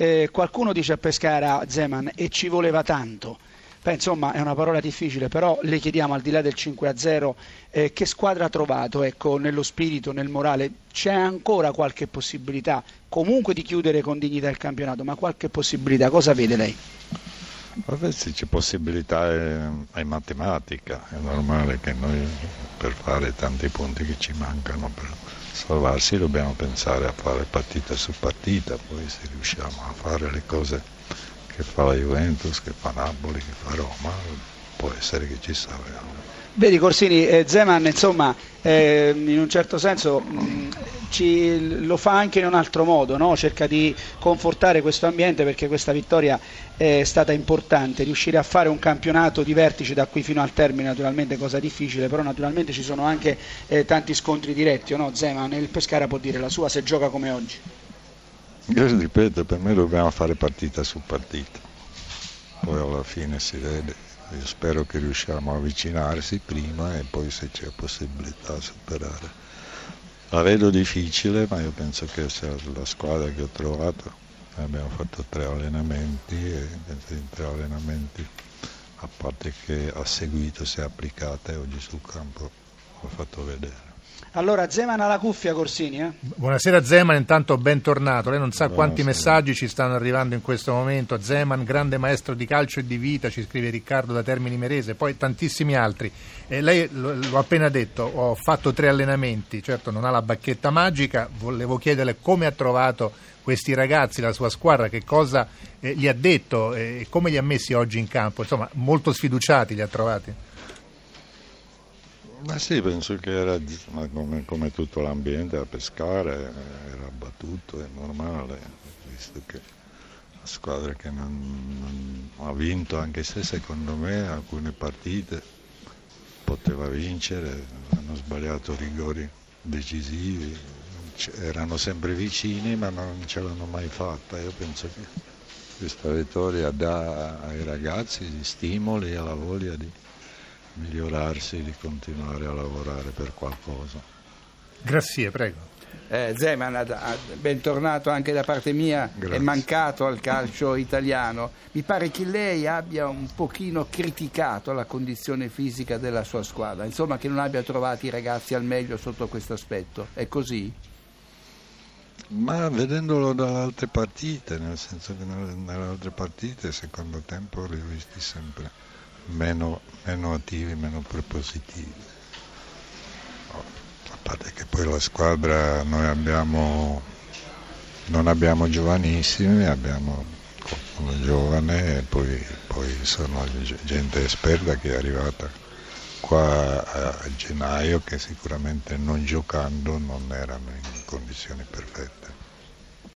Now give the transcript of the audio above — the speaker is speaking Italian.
eh, qualcuno dice a Pescara Zeman e ci voleva tanto. Beh, insomma è una parola difficile, però le chiediamo al di là del 5-0 eh, che squadra ha trovato ecco, nello spirito, nel morale. C'è ancora qualche possibilità comunque di chiudere con dignità il campionato, ma qualche possibilità, cosa vede lei? Vabbè, se c'è possibilità è, è, matematica, è normale che noi per fare tanti punti che ci mancano per salvarsi dobbiamo pensare a fare partita su partita, poi se riusciamo a fare le cose che fa la Juventus, che fa Napoli, che fa Roma, può essere che ci salviamo. Vedi Corsini, eh, Zeman insomma eh, in un certo senso mh, ci, lo fa anche in un altro modo, no? cerca di confortare questo ambiente perché questa vittoria è stata importante, riuscire a fare un campionato di vertici da qui fino al termine naturalmente cosa difficile, però naturalmente ci sono anche eh, tanti scontri diretti, no? Zeman, il Pescara può dire la sua se gioca come oggi. Io ripeto, per me dobbiamo fare partita su partita, poi alla fine si vede. Io spero che riusciamo a avvicinarsi prima e poi se c'è possibilità superare. La vedo difficile, ma io penso che sia la squadra che ho trovato. Abbiamo fatto tre allenamenti e in tre allenamenti, a parte che ha seguito, si è applicata e oggi sul campo l'ho fatto vedere. Allora Zeman alla cuffia Corsini. Eh? Buonasera Zeman, intanto bentornato. Lei non sa Buonasera. quanti messaggi ci stanno arrivando in questo momento. Zeman, grande maestro di calcio e di vita, ci scrive Riccardo da Termini Merese, poi tantissimi altri. E lei l'ho appena detto, ho fatto tre allenamenti, certo non ha la bacchetta magica, volevo chiederle come ha trovato questi ragazzi, la sua squadra, che cosa eh, gli ha detto e come li ha messi oggi in campo. Insomma, molto sfiduciati li ha trovati. Ma sì, penso che era come, come, tutto l'ambiente a pescare, era abbattuto, è normale, visto che la squadra che non, non ha vinto, anche se secondo me alcune partite poteva vincere, hanno sbagliato rigori decisivi, erano sempre vicini ma non ce l'hanno mai fatta. Io penso che questa vittoria dà ai ragazzi stimoli e la voglia di migliorarsi, di continuare a lavorare per qualcosa. Grazie, prego. Eh, Zeman, bentornato anche da parte mia, Grazie. è mancato al calcio italiano. Mi pare che lei abbia un pochino criticato la condizione fisica della sua squadra, insomma che non abbia trovato i ragazzi al meglio sotto questo aspetto. È così? Ma vedendolo dalle altre partite, nel senso che nelle altre partite, secondo tempo, li ho visti sempre meno, meno attivi, meno prepositivi. A parte che poi la squadra noi abbiamo, non abbiamo giovanissimi, abbiamo qualcuno giovane e poi, poi sono gente esperta che è arrivata qua a gennaio che sicuramente non giocando non erano in condizioni perfette.